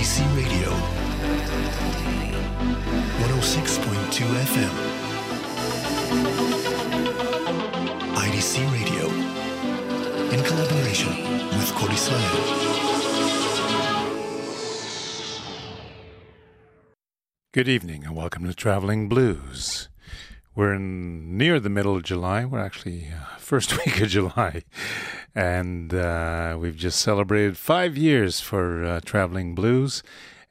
IDC Radio, 106.2 FM. IDC Radio, in collaboration with Israel. Good evening and welcome to Traveling Blues. We're in near the middle of July. We're actually uh, first week of July, and uh, we've just celebrated five years for uh, Traveling Blues.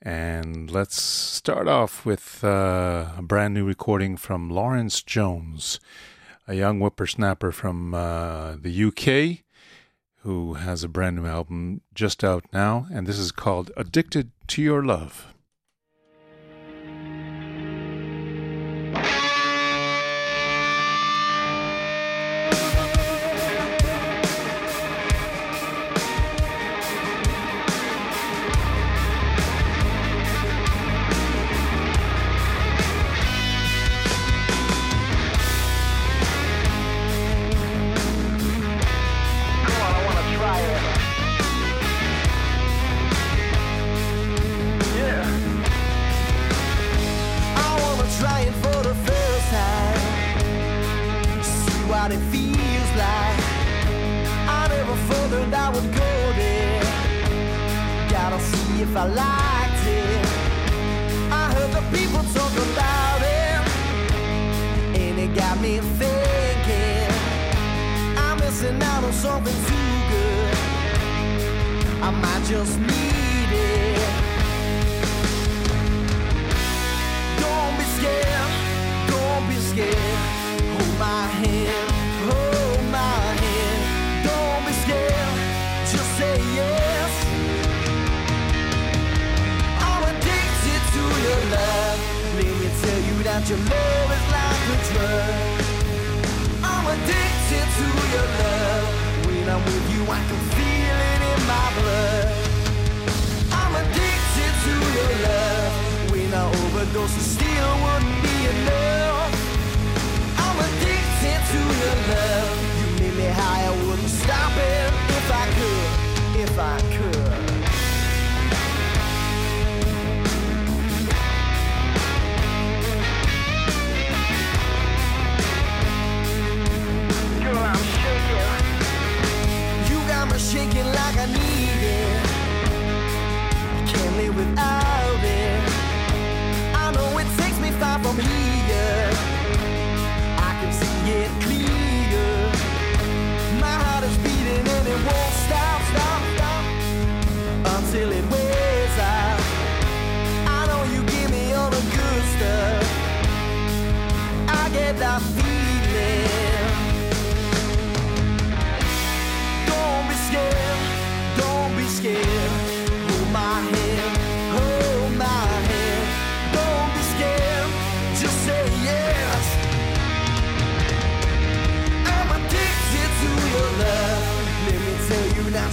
And let's start off with uh, a brand new recording from Laurence Jones, a young whippersnapper from uh, the UK who has a brand new album just out now, and this is called Addicted to Your Love. your love is like a drug. I'm addicted to your love. When I'm with you I can feel it in my blood. I'm addicted to your love. When I overdose it still wouldn't be enough. I'm addicted to your love. You me high, I wouldn't stop it If I could, if I could. shaking like I need it. I can't live without it. I know it takes me far from here. I can see it clear. My heart is beating and it won't stop, stop, stop until it wears out. I know you give me all the good stuff. I get that.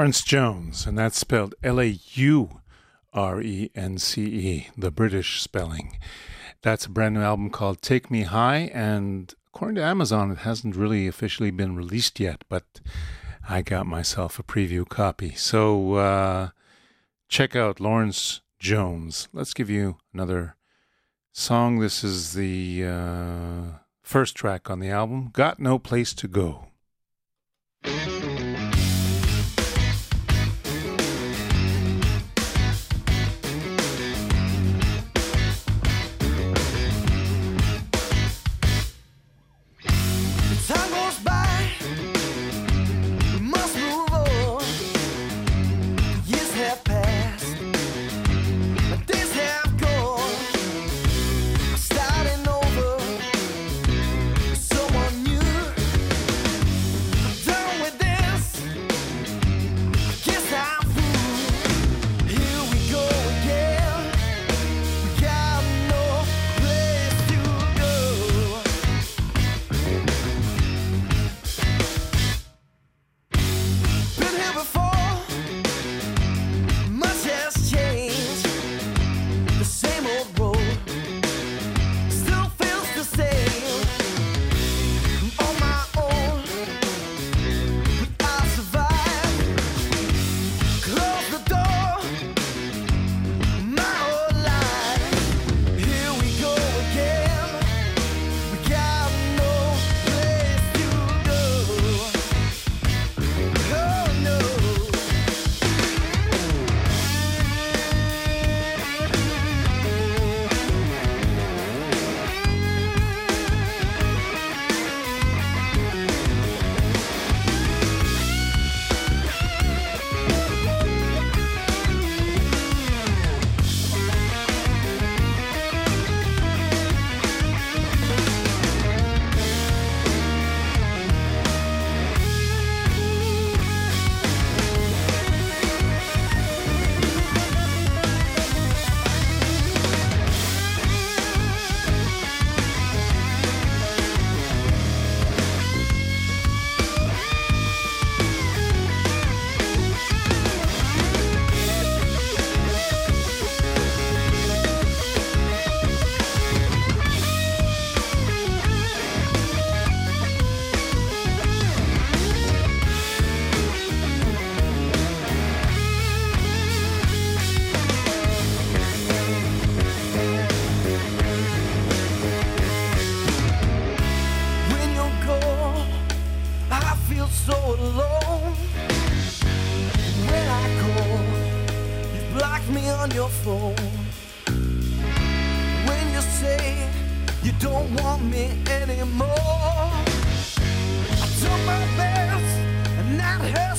Laurence Jones, and that's spelled L A U R E N C E, the British spelling. That's a brand new album called Take Me High, and according to Amazon, it hasn't really officially been released yet, but I got myself a preview copy. So uh, check out Laurence Jones. Let's give you another song. This is the uh, first track on the album Got No Place to Go.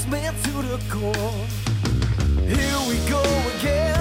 me to the core. Here we go again.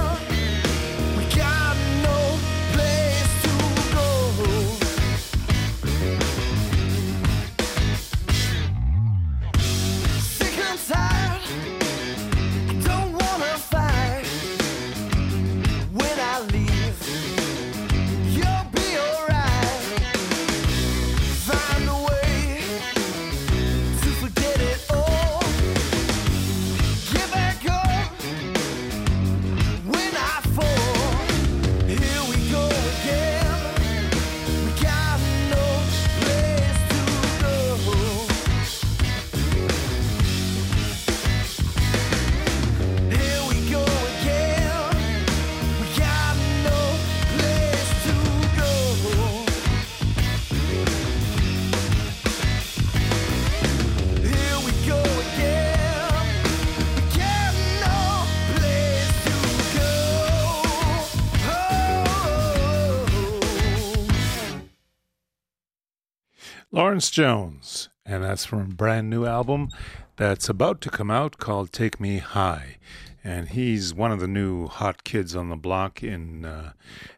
Laurence Jones, and that's from a brand new album that's about to come out called Take Me High. And he's one of the new hot kids on the block in uh,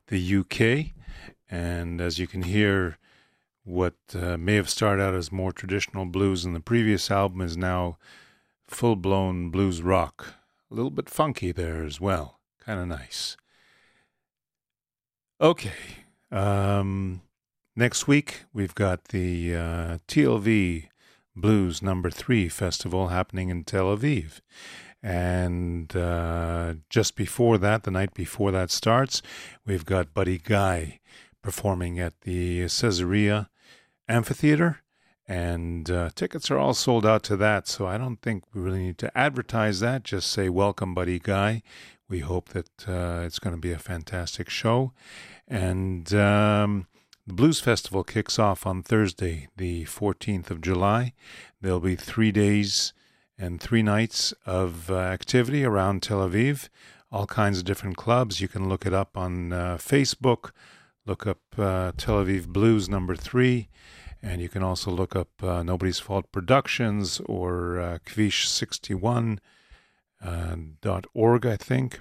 the UK. And as you can hear, what uh, may have started out as more traditional blues in the previous album is now full blown blues rock. A little bit funky there as well. Kind of nice. Okay. Um, Next week, we've got the uh, TLV Blues Number Three Festival happening in Tel Aviv. And uh, just before that, the night before that starts, we've got Buddy Guy performing at the Caesarea Amphitheater. And uh, tickets are all sold out to that, so I don't think we really need to advertise that. Just say, Welcome, Buddy Guy. We hope that uh, it's going to be a fantastic show. And. Um, the Blues Festival kicks off on Thursday, the 14th of July. There'll be three days and three nights of uh, activity around Tel Aviv, all kinds of different clubs. You can look it up on uh, Facebook, look up uh, Tel Aviv Blues number three, and you can also look up uh, Nobody's Fault Productions or uh, Kvish61.org, uh, I think,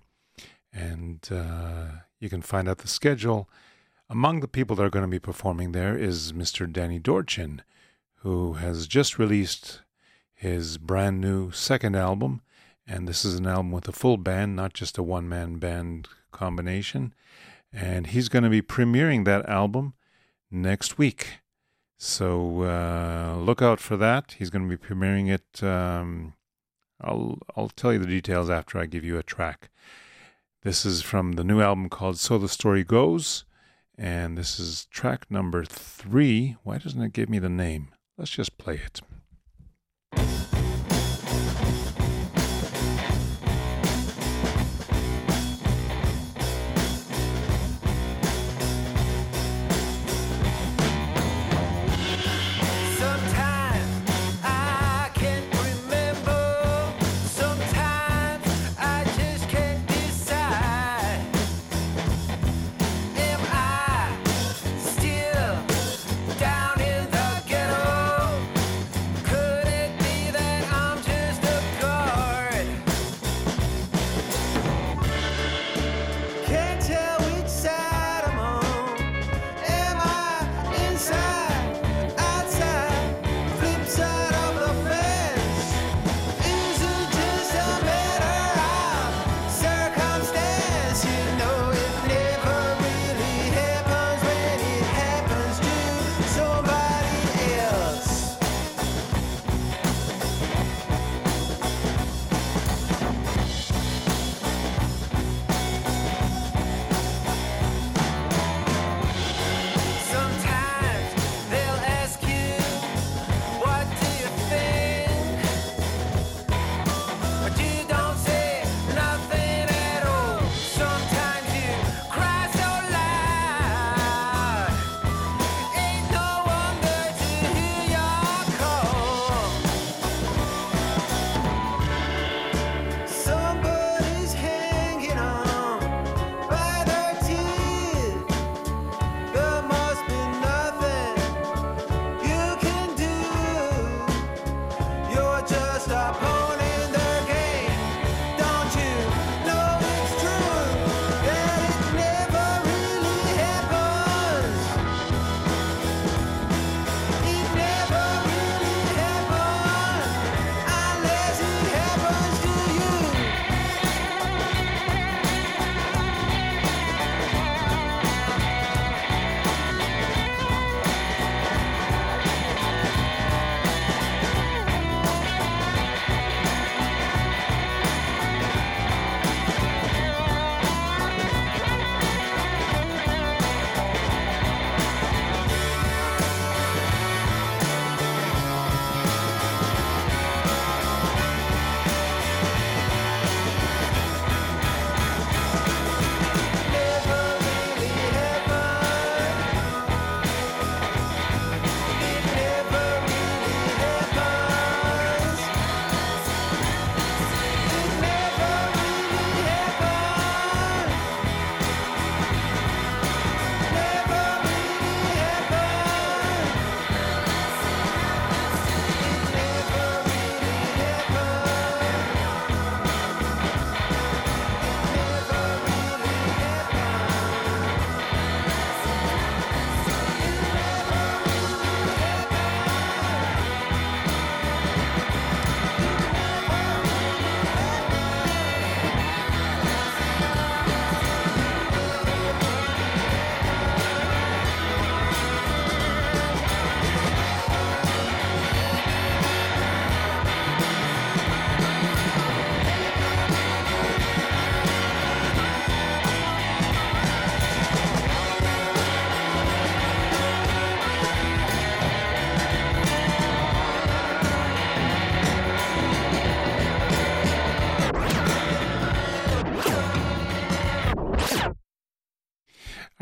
and uh, you can find out the schedule among the people that are going to be performing there is Mr. Danny Dorchin, who has just released his brand new second album. And this is an album with a full band, not just a one man band combination. And he's going to be premiering that album next week. So uh, look out for that. He's going to be premiering it. Um, I'll I'll tell you the details after I give you a track. This is from the new album called So the Story Goes. And this is track number three. Why doesn't it give me the name? Let's just play it.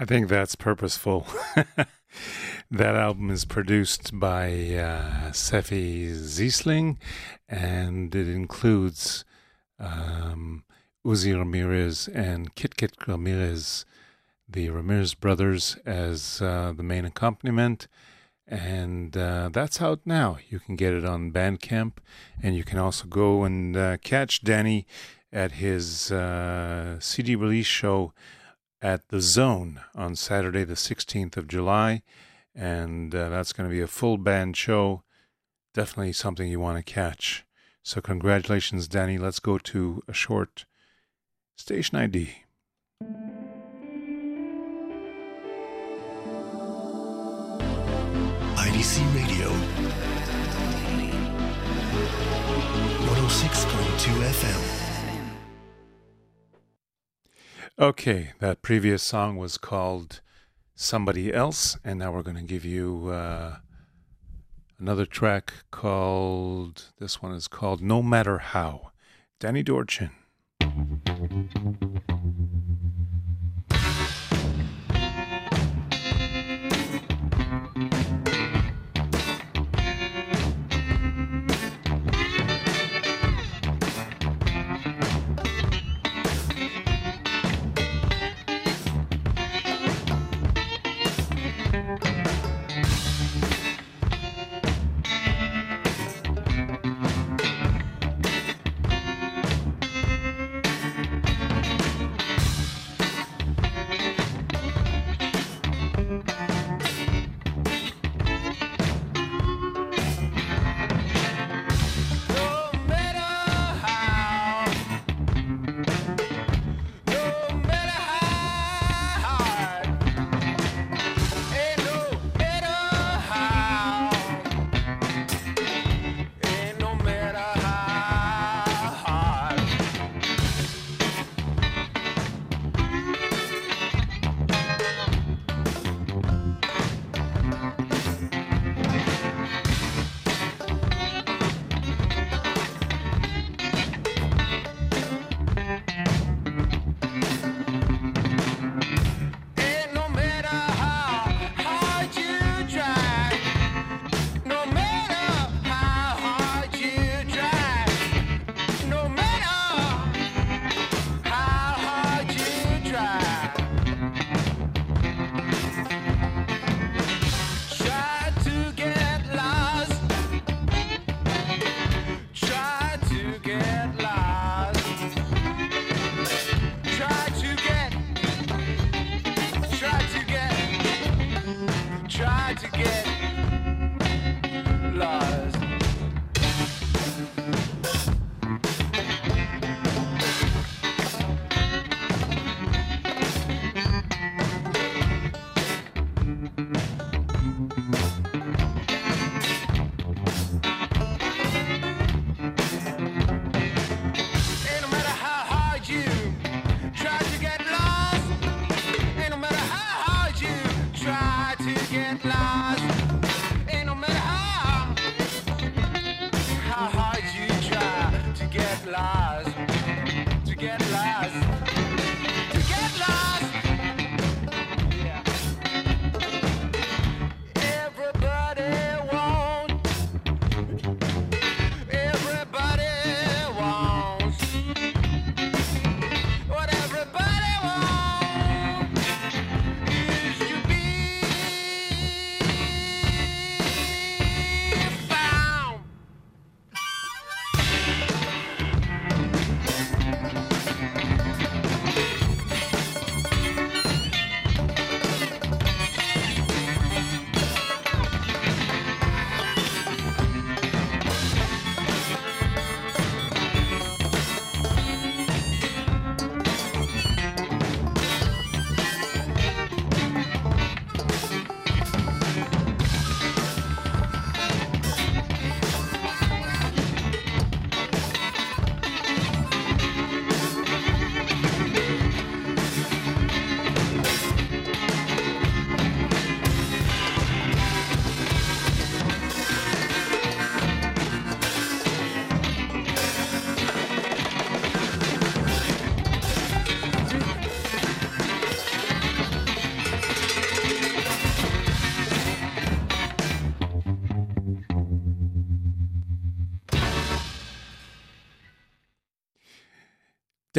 Think that's purposeful. that album is produced by uh, Sefi Zisling, and it includes um, Uzi Ramirez and Kit Kit Ramirez, the Ramirez brothers, as uh, the main accompaniment. And uh, that's out now. You can get it on Bandcamp, and you can also go and uh, catch Danny at his uh, CD release show at the Zone on Saturday, the 16th of July. And uh, that's going to be a full band show. Definitely something you want to catch. So, congratulations, Danny. Let's go to a short station ID. IDC Radio 106.2 FM. Okay, that previous song was called Somebody Else, and now we're going to give you uh, another track called, this one is called No Matter How. Danny Dorchin.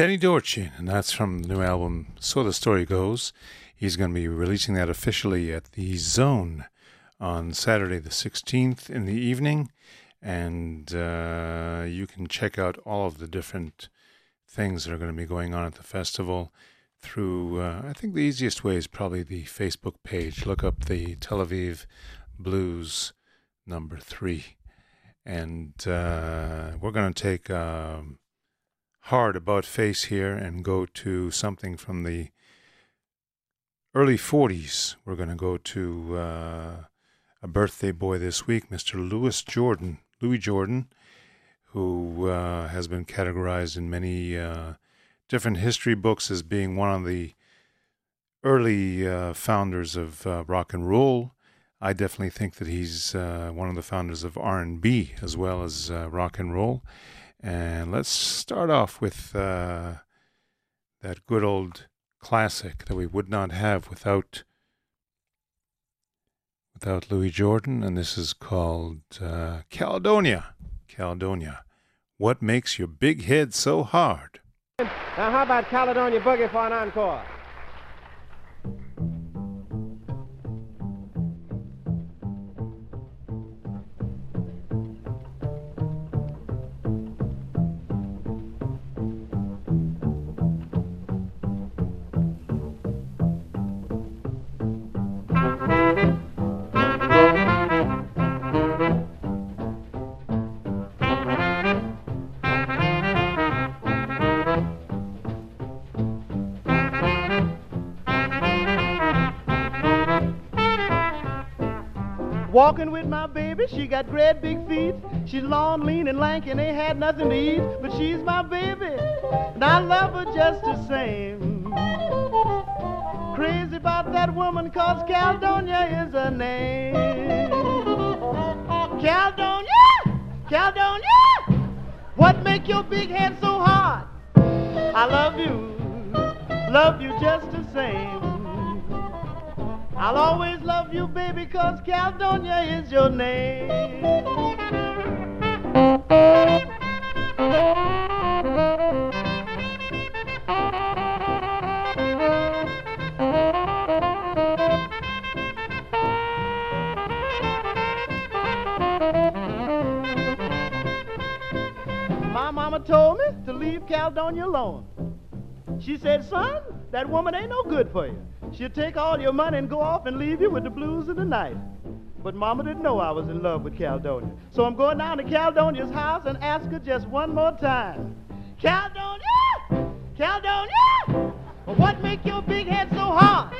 Danny Dorchin, and that's from the new album So the Story Goes. He's going to be releasing that officially at the Zone on Saturday the 16th in the evening. And uh, you can check out all of the different things that are going to be going on at the festival through, uh, I think the easiest way is probably the Facebook page. Look up the Tel Aviv Blues number three. And uh, we're going to take um, hard about face here and go to something from the early 40s. We're going to go to uh, a birthday boy this week, Mr. Louis Jordan. Louis Jordan, who uh, has been categorized in many uh, different history books as being one of the early uh, founders of uh, rock and roll. I definitely think that he's uh, one of the founders of R&B as well as rock and roll. And let's start off with uh, that good old classic that we would not have without without Louis Jordan, and this is called uh, Caledonia. Caledonia. What makes your big head so hard? Now, how about Caledonia Boogie for an encore? Walking with my baby, she got great big feet. She's long, lean, and lank, and ain't had nothing to eat. But she's my baby, and I love her just the same. Crazy about that woman, cause Caledonia is her name. Caledonia! Caledonia! What make your big head so hard? I love you, love you just the same. I'll always love you, baby, cause Caledonia is your name. My mama told me to leave Caledonia alone. She said, son, that woman ain't no good for you. She'll take all your money and go off and leave you with the blues of the night. But Mama didn't know I was in love with Caledonia. So I'm going down to Caledonia's house and ask her just one more time. Caledonia! Caledonia! What make your big head so hard?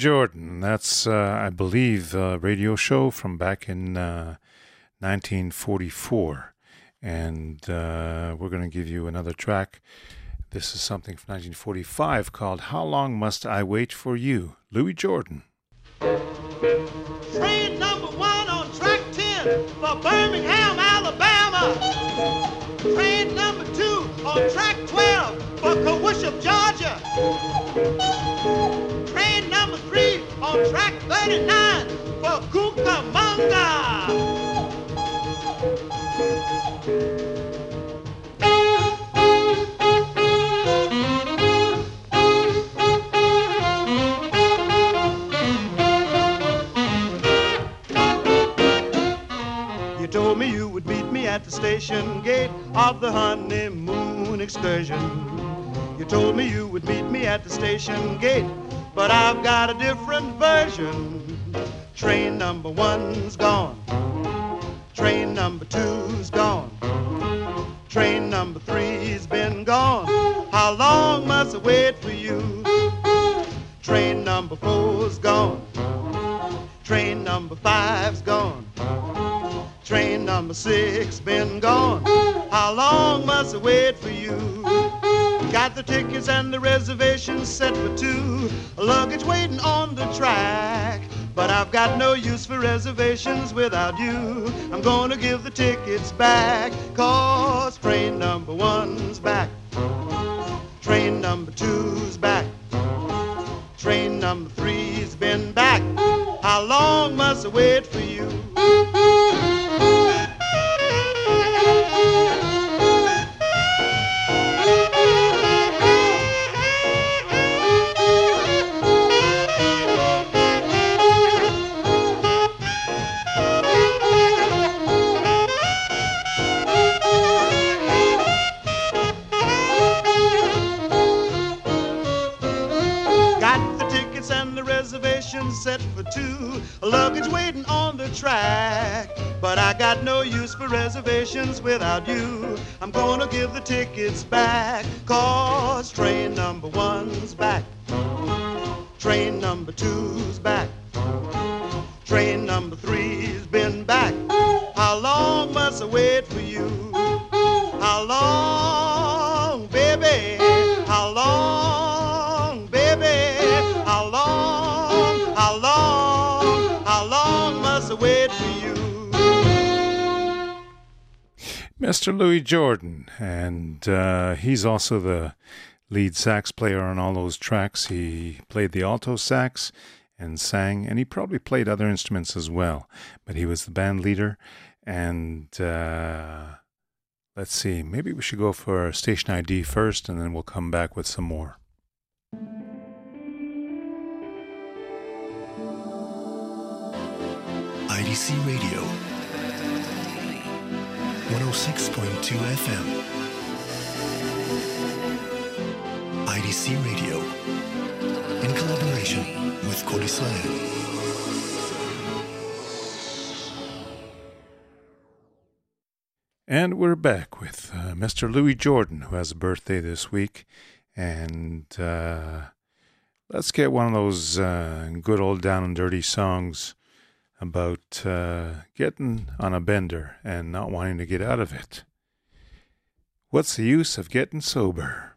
Jordan. That's, uh, I believe, a radio show from back in uh, 1944. And uh, we're going to give you another track. This is something from 1945 called How Long Must I Wait for You? Louis Jordan. Train number one on track 10 for Birmingham, Alabama. Train number two on track 12 for Kawushab, Georgia. Train number three on track 39 for Cucamonga. told me you would meet me at the station gate of the honeymoon excursion. You told me you would meet me at the station gate but I've got a different version. Train number one's gone. Train number two's gone. Train number three's been gone. How long must I wait for you? Train number four's gone. Train number five's gone. Train number six been gone. How long must I wait for you? Got the tickets and the reservations set for two. Luggage waiting on the track. But I've got no use for reservations without you. I'm gonna give the tickets back. Cause train number one's back. Train number two's back. Train number three's been back. How long must I wait for you? For two. Luggage waiting on the track. But I got no use for reservations without you. I'm gonna give the tickets back. Cause train number one's back. Train number two's back. Train number three's been back. How long must I wait for you? How long, Mr. Louis Jordan, and uh, he's also the lead sax player on all those tracks. He played the alto sax and sang, and he probably played other instruments as well. But he was the band leader, and uh, let's see, maybe we should go for station ID first, and then we'll come back with some more. IDC Radio 106.2 FM. IDC Radio in collaboration with Kol. And we're back with uh, Mr. Louis Jordan, who has a birthday this week. And uh, let's get one of those uh, good old down and dirty songs about uh, getting on a bender and not wanting to get out of it. What's the use of getting sober?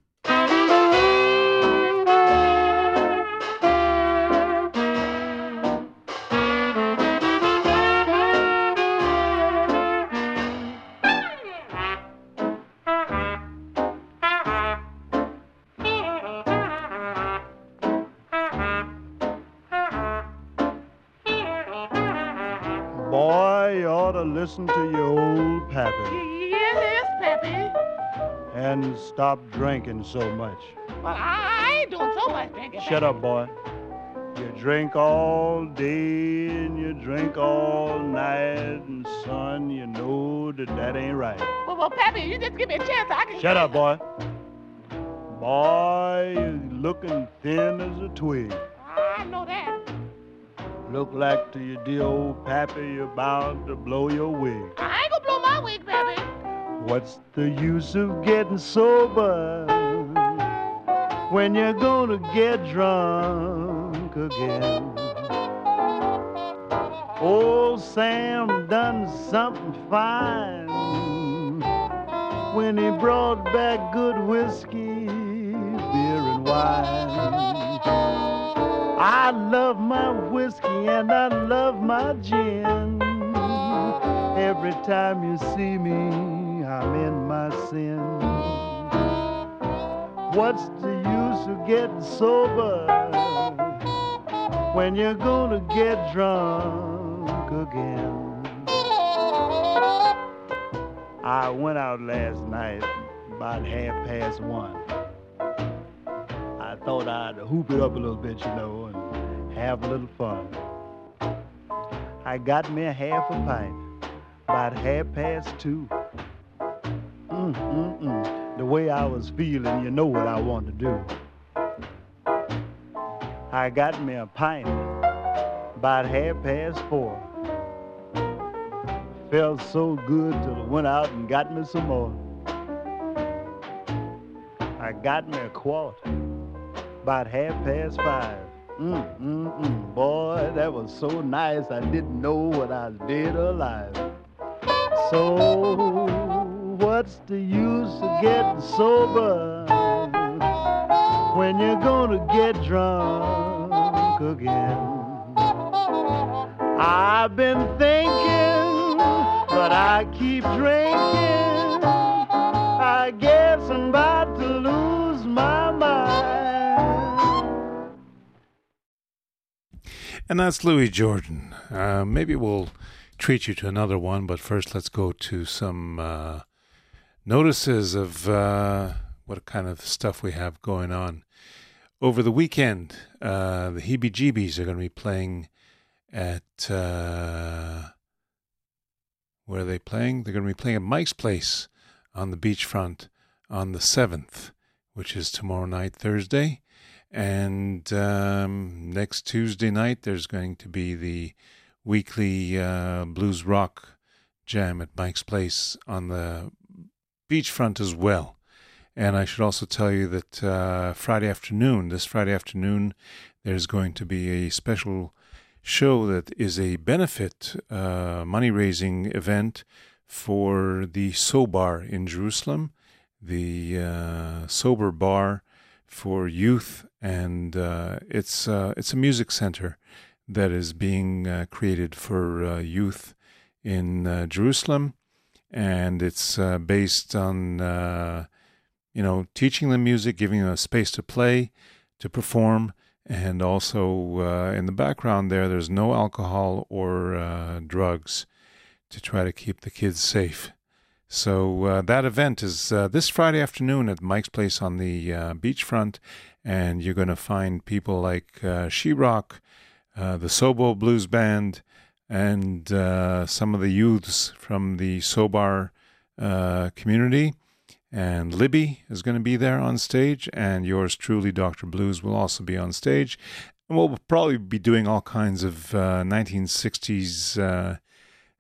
Stop drinking so much. Well, I, ain't doing so much drinking. Shut up, boy. You drink all day and you drink all night, and son, you know that that ain't right. Well, well, Pappy, you just give me a chance. I can. Shut up, boy. Boy, you're looking thin as a twig. I know that. Look like to your dear old pappy you're bound to blow your wig. I ain't gonna blow my wig, Pappy. What's the use of getting sober when you're gonna get drunk again? Old Sam done something fine when he brought back good whiskey, beer, and wine. I love my whiskey and I love my gin. Every time you see me, I'm in my sin. What's the use of getting sober when you're gonna get drunk again? I went out last night about half past one. I thought I'd hoop it up a little bit, you know, and have a little fun. I got me a half a pint, about half past two. Way I was feeling, you know what I want to do. I got me a pint about half past four. Felt so good till I went out and got me some more. I got me a quart about half past five. Mm, mm, mm. Boy, that was so nice. I didn't know what I dead alive. So, what's the use of getting sober when you're gonna get drunk again? I've been thinking, but I keep drinking. I guess I'm about to lose my mind. And that's Louis Jordan. Uh, maybe we'll treat you to another one, but first let's go to some uh, notices of uh, what kind of stuff we have going on. Over the weekend, uh, the Heebie Jeebies are going to be playing at. Uh, where are they playing? They're going to be playing at Mike's Place on the beachfront on the 7th, which is tomorrow night, Thursday. And um, next Tuesday night, there's going to be the weekly uh, blues rock jam at Mike's Place on the beachfront as well. And I should also tell you that uh, Friday afternoon, this Friday afternoon, there's going to be a special show that is a benefit uh, money raising event for the Sobar in Jerusalem, the uh, sober bar for youth, and uh, it's uh, it's a music center that is being uh, created for youth in Jerusalem, and it's uh, based on uh, you know teaching them music, giving them a space to play, to perform, and also uh, in the background there, there's no alcohol or uh, drugs to try to keep the kids safe. So uh, that event is uh, this Friday afternoon at Mike's Place on the beachfront, and you're going to find people like uh, She Rock, the Sobo Blues Band, and uh, some of the youths from the Sobar uh, community. And Libby is going to be there on stage, and yours truly, Dr. Blues, will also be on stage. And we'll probably be doing all kinds of uh, 1960s uh,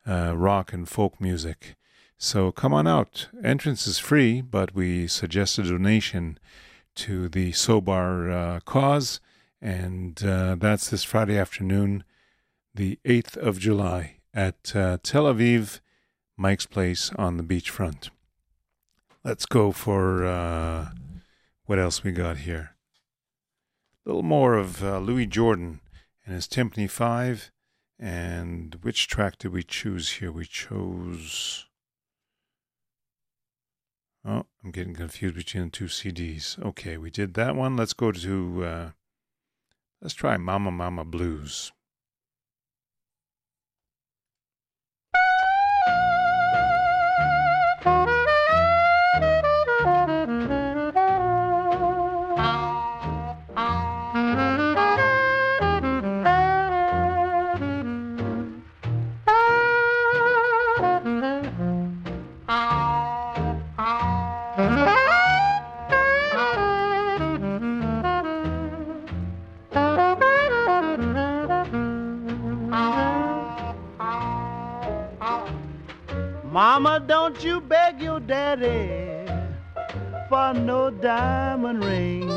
uh, rock and folk music. So come on out. Entrance is free, but we suggest a donation to the Sobar uh, cause, and that's this Friday afternoon, the 8th of July, at uh, Tel Aviv Mike's Place on the beachfront. Let's go for uh, what else we got here. A little more of uh, Louis Jordan and his Tympany 5. And which track did we choose here? We chose. Oh, I'm getting confused between the two CDs. Okay, we did that one. Let's go to. Uh, let's try Mama Mama Blues. Mama, don't you beg your daddy for no diamond ring.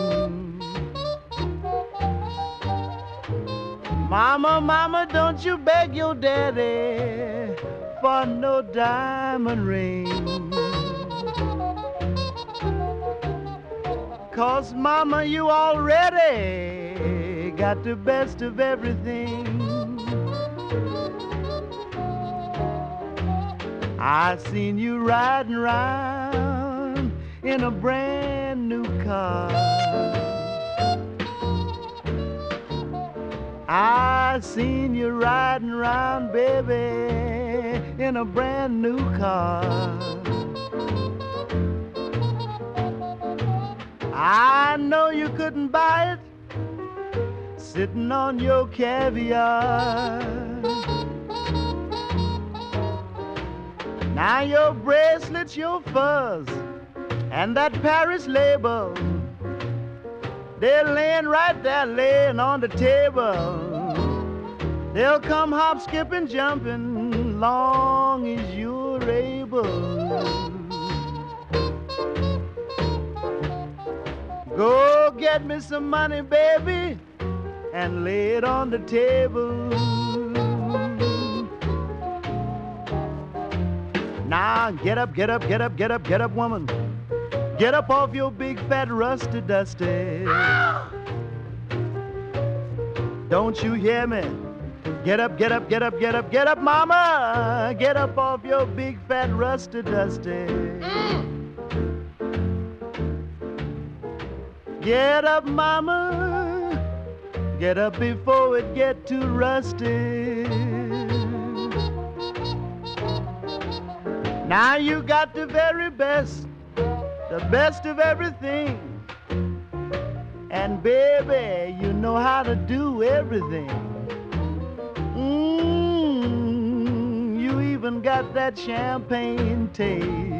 Mama, mama, don't you beg your daddy for no diamond ring. Cause mama, you already got the best of everything. I seen you riding round in a brand new car. I seen you riding round, baby, in a brand new car. I know you couldn't buy it sitting on your caviar. Now your bracelets, your furs, and that Paris label, they're laying right there, laying on the table. They'll come hop, skipping, jumping, long as you're able. Go get me some money, baby, and lay it on the table. Now get up, get up, get up, get up, get up, woman. Get up off your big fat rusty dusty. Don't you hear me? Get up, get up, get up, get up, get up, mama. Get up off your big fat rusty dusty. Mm. Get up, mama. Get up before it get too rusty. Now you got the very best, the best of everything. And baby, you know how to do everything. Mmm, you even got that champagne taste.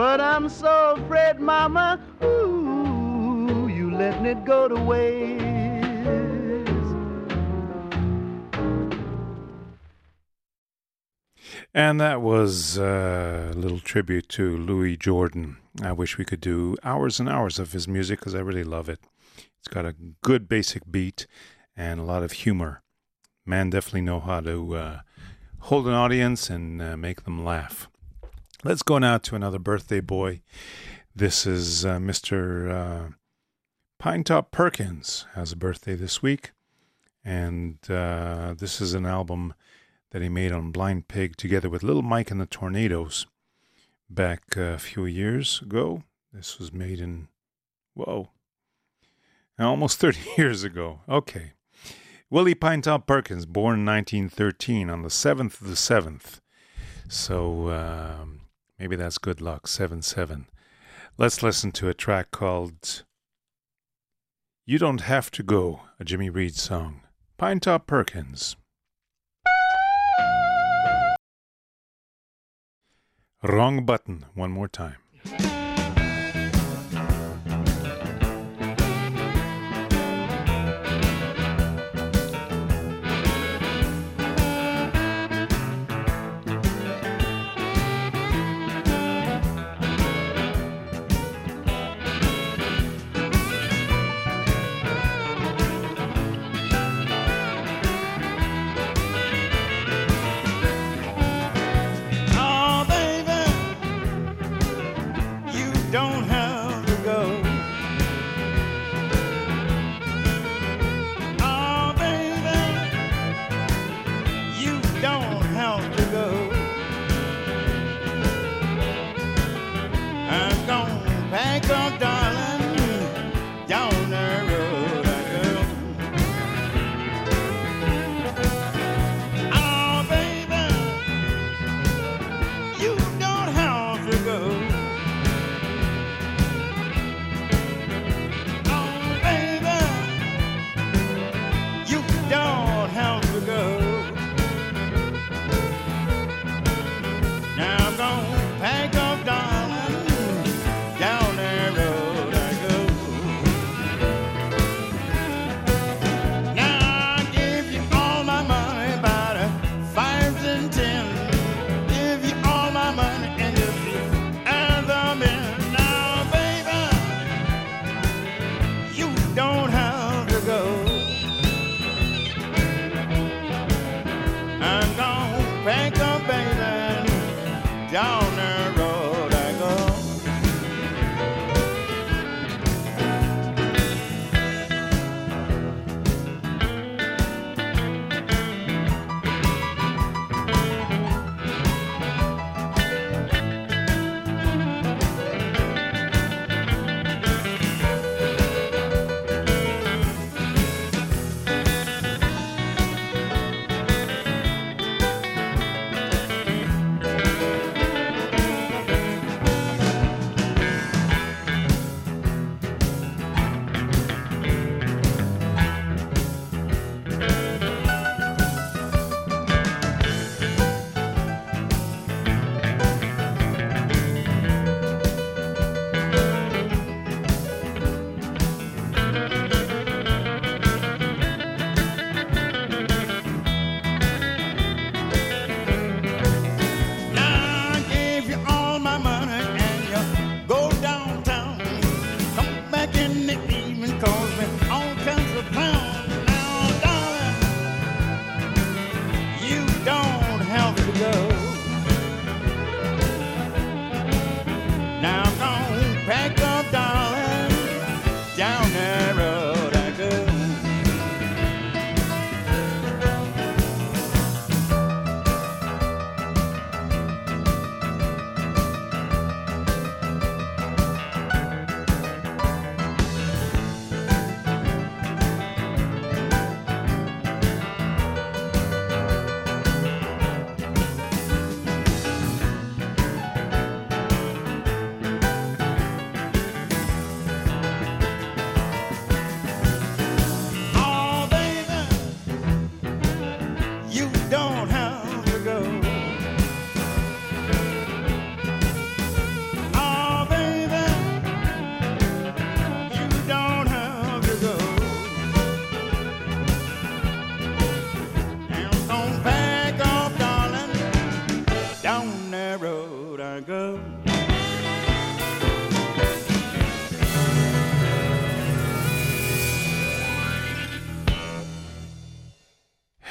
But I'm so afraid, mama, ooh, you letting it go to waste. And that was uh, a little tribute to Louis Jordan. I wish we could do hours and hours of his music because I really love it. It's got a good basic beat and a lot of humor. Man definitely know how to uh, hold an audience and uh, make them laugh. Let's go now to another birthday boy. This is uh, Mr. Uh, Pinetop Perkins has a birthday this week, and uh, this is an album that he made on Blind Pig together with Little Mike and the Tornadoes back a few years ago. This was made in, whoa, almost 30 years ago. Okay. Willie Pinetop Perkins, born in 1913 on the 7th of the 7th. So um, maybe that's good luck, 7 7. Let's listen to a track called You Don't Have to Go, a Jimmy Reed song. Pinetop Perkins. Wrong button. One more time.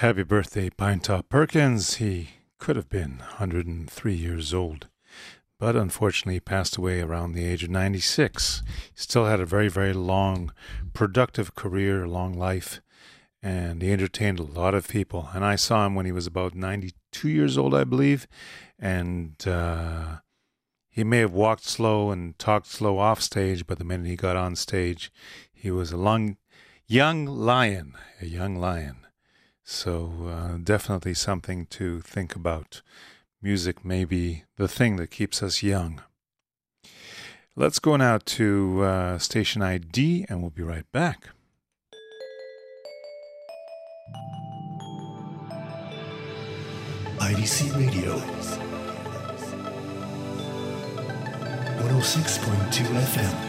Happy birthday, Pinetop Perkins. He could have been 103 years old, but unfortunately he passed away around the age of 96. He still had a very, very long, productive career, long life, and he entertained a lot of people. And I saw him when he was about 92 years old, I believe, and uh, he may have walked slow and talked slow off stage, but the minute he got on stage, he was a long, young lion, a young lion. So, uh, definitely something to think about. Music may be the thing that keeps us young. Let's go now to uh, station ID and we'll be right back. IDC Radio. 106.2 FM.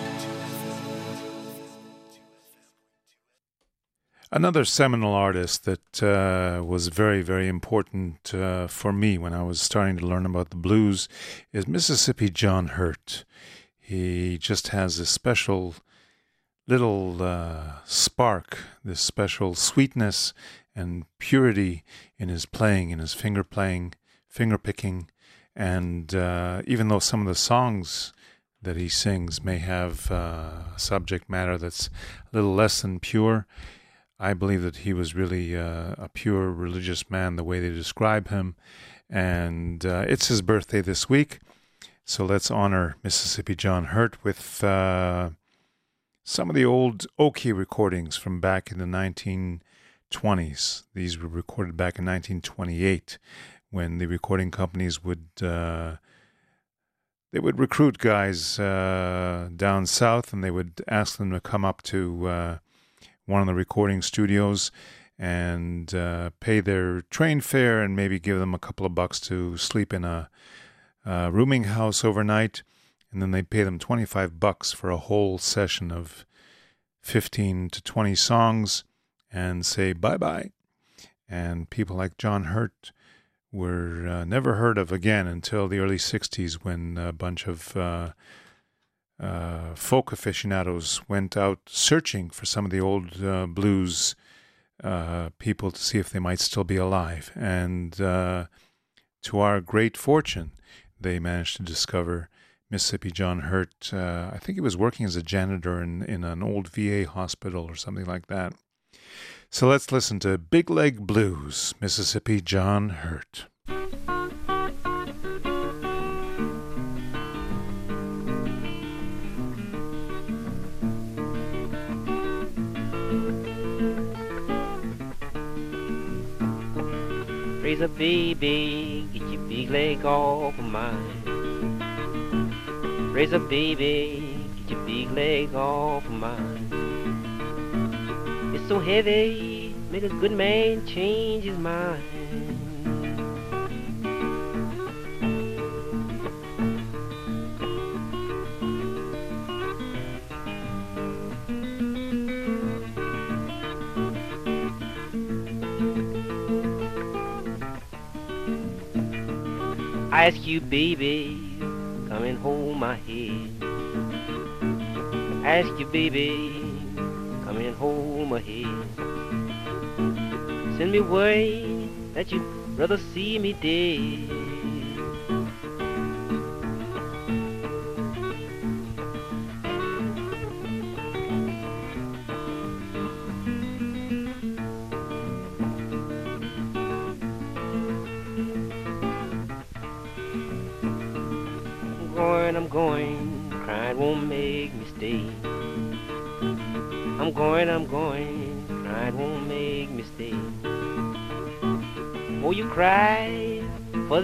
Another seminal artist that uh, was very, very important uh, for me when I was starting to learn about the blues is Mississippi John Hurt. He just has this special little uh, spark, this special sweetness and purity in his playing, in his finger playing, finger picking. And uh, even though some of the songs that he sings may have uh, subject matter that's a little less than pure, I believe that he was really uh, a pure religious man, the way they describe him. And uh, it's his birthday this week. So let's honor Mississippi John Hurt with uh, some of the old OKeh recordings from back in the 1920s. These were recorded back in 1928 when the recording companies would. Uh, they would recruit guys uh, down south and they would ask them to come up to uh, one of the recording studios and uh, pay their train fare and maybe give them a couple of bucks to sleep in a, a rooming house overnight. And then they'd pay them 25 bucks for a whole session of 15 to 20 songs and say bye bye. And people like John Hurt were uh, never heard of again until the early 60s when a bunch of uh, uh, folk aficionados went out searching for some of the old uh, blues uh, people to see if they might still be alive. And uh, to our great fortune, they managed to discover Mississippi John Hurt. Uh, I think he was working as a janitor in, in an old VA hospital or something like that. So let's listen to Big Leg Blues, Mississippi John Hurt. Raise a baby, get your big leg off of mine. Raise a baby, get your big leg off of mine. It's so heavy, make a good man change his mind. I ask you, baby, come and hold my head. I ask you, baby, come and hold my head. Send me word that you'd rather see me dead.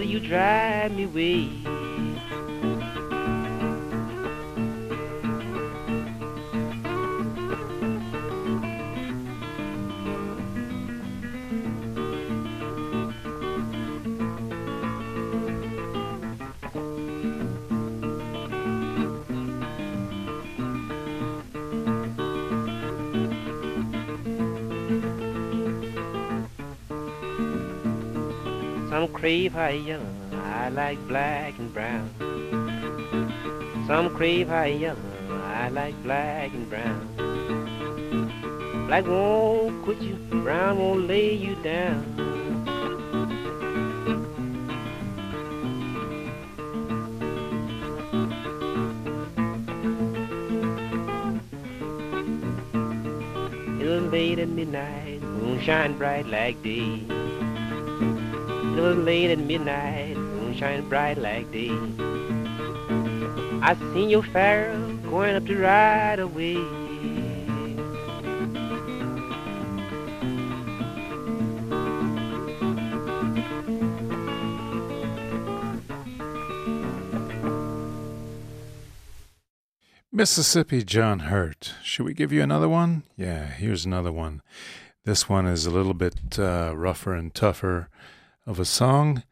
You drive me crave high yellow, I like black and brown. Black won't quit you, brown won't lay you down. It was late at midnight, moon shine bright like day. It was late at midnight, moon shine bright like day. I seen your Pharaoh going up to ride away. Mississippi John Hurt. Should we give you another one? Yeah, here's another one. This one is a little bit uh, rougher and tougher of a song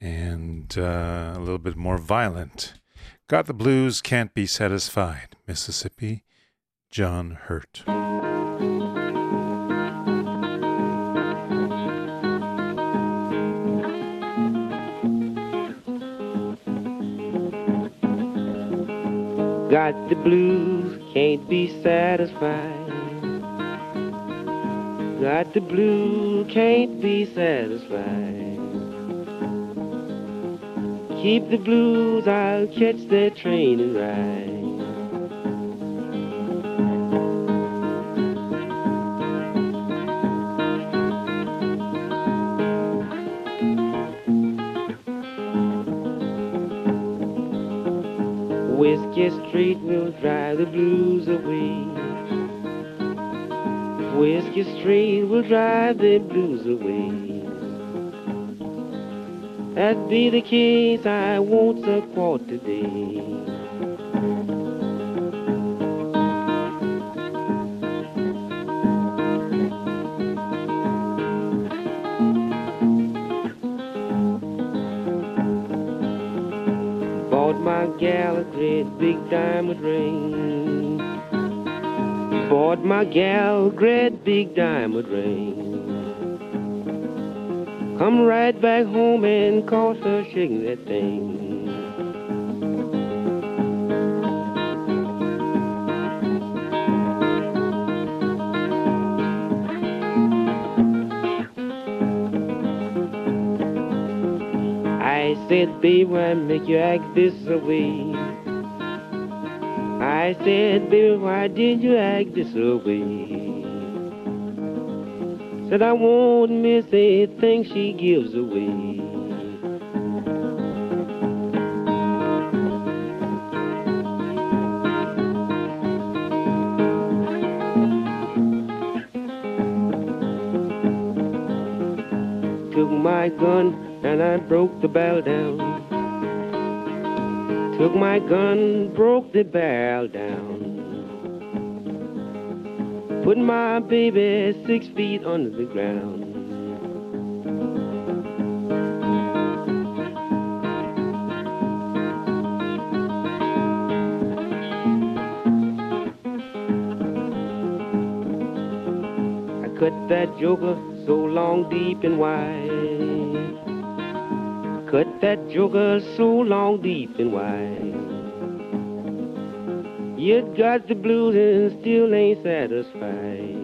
and uh, a little bit more violent. Got the blues, can't be satisfied. Mississippi John Hurt. Got the blues, can't be satisfied. Got the blues, can't be satisfied. Keep the blues, I'll catch that train and ride. Whiskey Street will drive the blues away. Whiskey Street will drive the blues away. That be the case, I won't support today. Bought my gal a great big diamond ring. Bought my gal a great big diamond ring. Come right back home and caught her shaking that thing. I said, baby, why make you act this way? I said, baby, why did you act this way? Said I won't miss a thing she gives away. Took my gun and I broke the barrel down. Took my gun, broke the barrel down. Put my baby six feet under the ground. I cut that joker so long, deep and wide. Cut that joker so long, deep and wide. You got the blues and still ain't satisfied.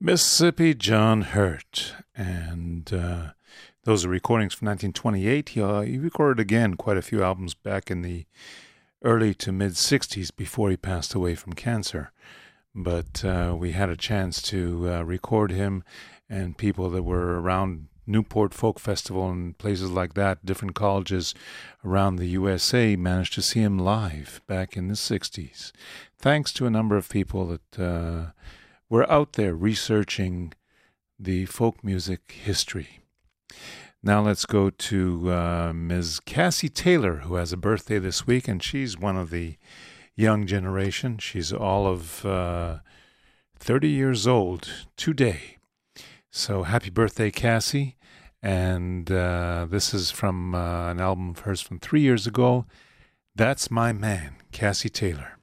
Mississippi John Hurt. And uh, those are recordings from 1928. He, uh, he recorded again quite a few albums back in the early to mid 60s before he passed away from cancer. But uh, we had a chance to uh, record him, and people that were around Newport Folk Festival and places like that, different colleges around the USA managed to see him live back in the 60s. Thanks to a number of people that uh, were out there researching the folk music history. Now let's go to uh, Ms. Cassie Taylor, who has a birthday this week, and she's one of the young generation. She's all of uh, 30 years old today. So happy birthday, Cassie. And uh, this is from uh, an album of hers from three years ago. That's My Man, Cassie Taylor.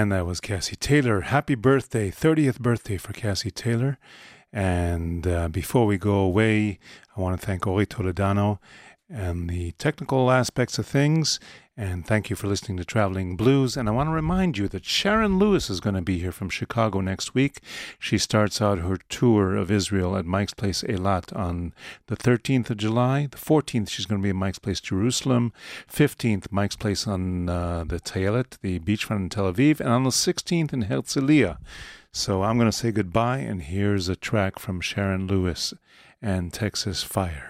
And that was Cassie Taylor. Happy birthday, 30th birthday for Cassie Taylor. And uh, before we go away, I want to thank Ori Toledano and the technical aspects of things. And thank you for listening to Traveling Blues. And I want to remind you that Sharon Lewis is going to be here from Chicago next week. She starts out her tour of Israel at Mike's Place Eilat on the 13th of July. The 14th, she's going to be at Mike's Place Jerusalem. 15th, Mike's Place on uh, the Tayelet, the beachfront in Tel Aviv. And on the 16th in Herzliya. So I'm going to say goodbye. And here's a track from Sharon Lewis and Texas Fire.